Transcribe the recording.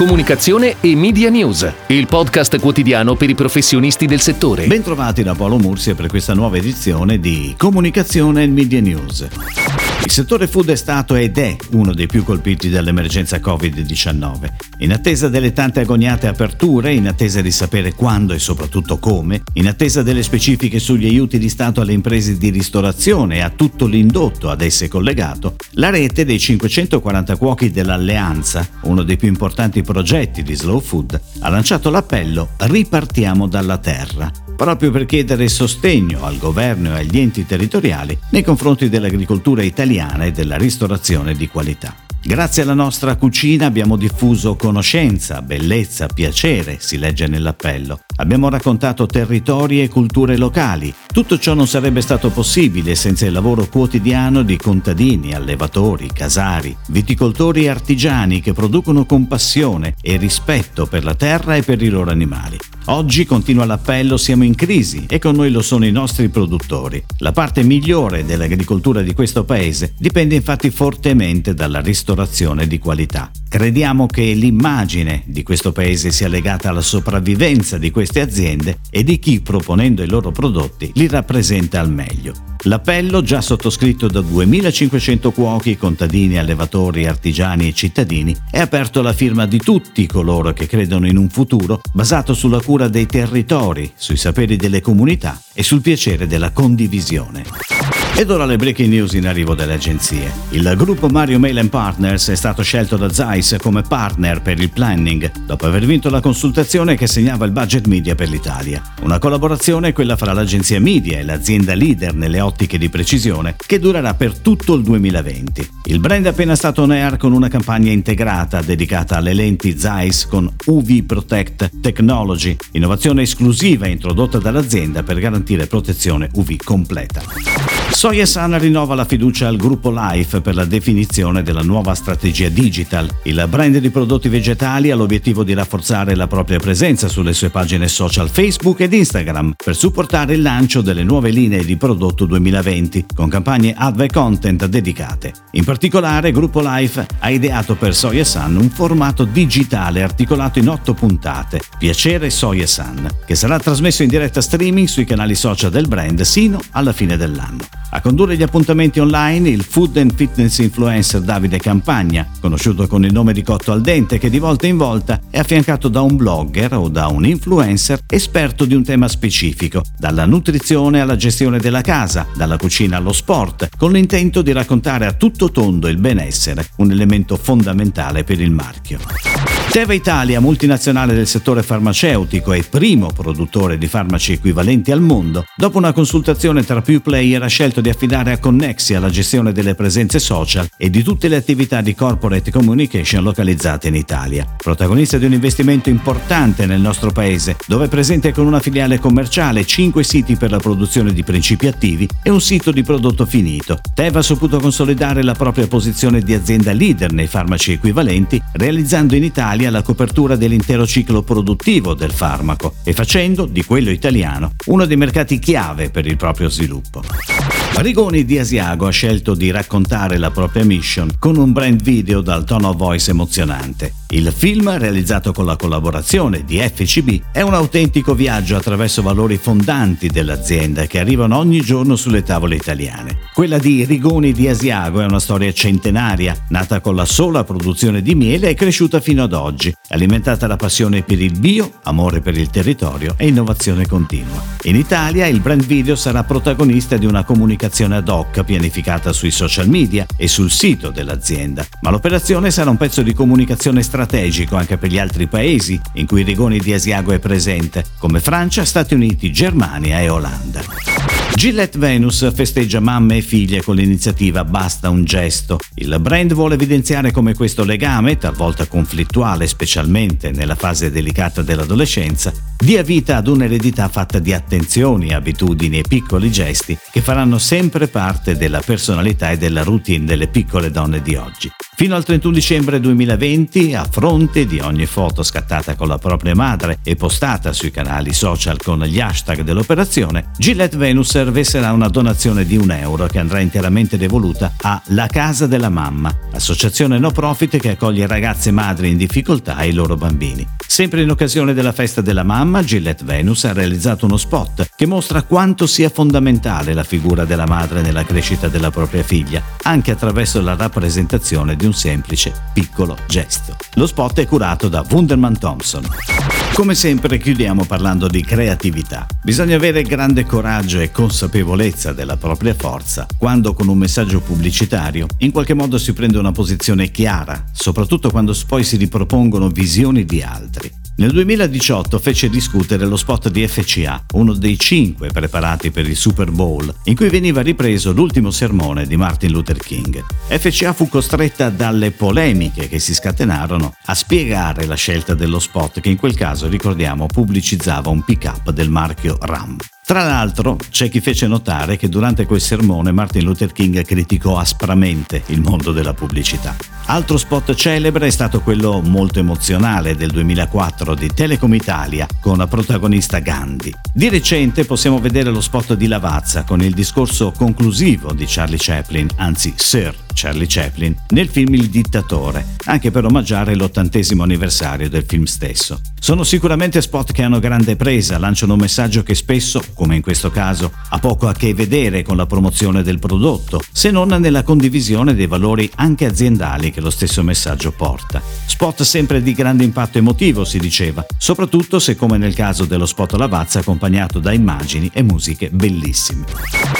comunicazione e media news, il podcast quotidiano per i professionisti del settore. Bentrovati da Paolo Mursia per questa nuova edizione di Comunicazione e Media News. Il settore food è stato ed è uno dei più colpiti dall'emergenza Covid-19. In attesa delle tante agoniate aperture, in attesa di sapere quando e soprattutto come, in attesa delle specifiche sugli aiuti di Stato alle imprese di ristorazione e a tutto l'indotto ad esse collegato, la rete dei 540 cuochi dell'Alleanza, uno dei più importanti progetti di Slow Food, ha lanciato l'appello Ripartiamo dalla terra, proprio per chiedere sostegno al governo e agli enti territoriali nei confronti dell'agricoltura italiana e della ristorazione di qualità. Grazie alla nostra cucina abbiamo diffuso conoscenza, bellezza, piacere, si legge nell'appello. Abbiamo raccontato territori e culture locali. Tutto ciò non sarebbe stato possibile senza il lavoro quotidiano di contadini, allevatori, casari, viticoltori e artigiani che producono con passione e rispetto per la terra e per i loro animali. Oggi, continua l'appello, siamo in crisi e con noi lo sono i nostri produttori. La parte migliore dell'agricoltura di questo paese dipende infatti fortemente dalla ristorazione di qualità. Crediamo che l'immagine di questo paese sia legata alla sopravvivenza di queste aziende e di chi, proponendo i loro prodotti, li rappresenta al meglio. L'appello, già sottoscritto da 2500 cuochi, contadini, allevatori, artigiani e cittadini, è aperto alla firma di tutti coloro che credono in un futuro basato sulla cura dei territori, sui saperi delle comunità e sul piacere della condivisione. Ed ora le breaking news in arrivo dalle agenzie. Il gruppo Mario Mail Partners è stato scelto da Zeiss come partner per il planning, dopo aver vinto la consultazione che segnava il budget media per l'Italia. Una collaborazione, quella fra l'agenzia media e l'azienda leader nelle ottiche di precisione, che durerà per tutto il 2020. Il brand è appena stato on air con una campagna integrata dedicata alle lenti Zeiss con UV Protect Technology, innovazione esclusiva introdotta dall'azienda per garantire protezione UV completa. Soia Sana rinnova la fiducia al gruppo Life per la definizione della nuova strategia digital. Il brand di prodotti vegetali ha l'obiettivo di rafforzare la propria presenza sulle sue pagine social Facebook ed Instagram per supportare il lancio delle nuove linee di prodotto 2020 con campagne ad e content dedicate. In particolare, Gruppo Life ha ideato per Soia Sun un formato digitale articolato in otto puntate, Piacere Soia Sun, che sarà trasmesso in diretta streaming sui canali social del brand sino alla fine dell'anno. A condurre gli appuntamenti online il food and fitness influencer Davide Campagna, conosciuto con il nome di Cotto al Dente, che di volta in volta è affiancato da un blogger o da un influencer esperto di un tema specifico, dalla nutrizione alla gestione della casa, dalla cucina allo sport, con l'intento di raccontare a tutto tondo il benessere, un elemento fondamentale per il marchio. Teva Italia, multinazionale del settore farmaceutico e primo produttore di farmaci equivalenti al mondo, dopo una consultazione tra più player ha scelto di affidare a Connexia la gestione delle presenze social e di tutte le attività di corporate communication localizzate in Italia. Protagonista di un investimento importante nel nostro paese, dove è presente con una filiale commerciale, 5 siti per la produzione di principi attivi e un sito di prodotto finito. Teva ha saputo consolidare la propria posizione di azienda leader nei farmaci equivalenti, realizzando in Italia Italia la copertura dell'intero ciclo produttivo del farmaco e facendo di quello italiano uno dei mercati chiave per il proprio sviluppo. Rigoni di Asiago ha scelto di raccontare la propria mission con un brand video dal tono voice emozionante. Il film, realizzato con la collaborazione di FCB, è un autentico viaggio attraverso valori fondanti dell'azienda che arrivano ogni giorno sulle tavole italiane. Quella di Rigoni di Asiago è una storia centenaria, nata con la sola produzione di miele e cresciuta fino ad oggi, alimentata da passione per il bio, amore per il territorio e innovazione continua. In Italia il brand video sarà protagonista di una comunicazione ad hoc pianificata sui social media e sul sito dell'azienda, ma l'operazione sarà un pezzo di comunicazione strategica strategico anche per gli altri paesi in cui Rigoni di Asiago è presente, come Francia, Stati Uniti, Germania e Olanda. Gillette Venus festeggia mamme e figlie con l'iniziativa Basta un gesto. Il brand vuole evidenziare come questo legame, talvolta conflittuale specialmente nella fase delicata dell'adolescenza, dia vita ad un'eredità fatta di attenzioni, abitudini e piccoli gesti che faranno sempre parte della personalità e della routine delle piccole donne di oggi. Fino al 31 dicembre 2020, a fronte di ogni foto scattata con la propria madre e postata sui canali social con gli hashtag dell'operazione, Gillette Venus servessero una donazione di un euro che andrà interamente devoluta a La Casa della Mamma, associazione no profit che accoglie ragazze madri in difficoltà e i loro bambini. Sempre in occasione della festa della mamma, Gillette Venus ha realizzato uno spot che mostra quanto sia fondamentale la figura della madre nella crescita della propria figlia, anche attraverso la rappresentazione di un semplice piccolo gesto. Lo spot è curato da Wunderman Thompson. Come sempre chiudiamo parlando di creatività. Bisogna avere grande coraggio e consapevolezza della propria forza quando con un messaggio pubblicitario in qualche modo si prende una posizione chiara, soprattutto quando poi si ripropongono visioni di altri. Nel 2018 fece discutere lo spot di FCA, uno dei cinque preparati per il Super Bowl, in cui veniva ripreso l'ultimo sermone di Martin Luther King. FCA fu costretta dalle polemiche che si scatenarono a spiegare la scelta dello spot che in quel caso, ricordiamo, pubblicizzava un pick-up del marchio Ram. Tra l'altro c'è chi fece notare che durante quel sermone Martin Luther King criticò aspramente il mondo della pubblicità. Altro spot celebre è stato quello molto emozionale del 2004 di Telecom Italia con la protagonista Gandhi. Di recente possiamo vedere lo spot di Lavazza con il discorso conclusivo di Charlie Chaplin, anzi Sir Charlie Chaplin, nel film Il dittatore, anche per omaggiare l'ottantesimo anniversario del film stesso. Sono sicuramente spot che hanno grande presa, lanciano un messaggio che spesso, come in questo caso, ha poco a che vedere con la promozione del prodotto, se non nella condivisione dei valori anche aziendali che lo stesso messaggio porta. Spot sempre di grande impatto emotivo, si diceva, soprattutto se come nel caso dello spot Lavazza accompagnato da immagini e musiche bellissime.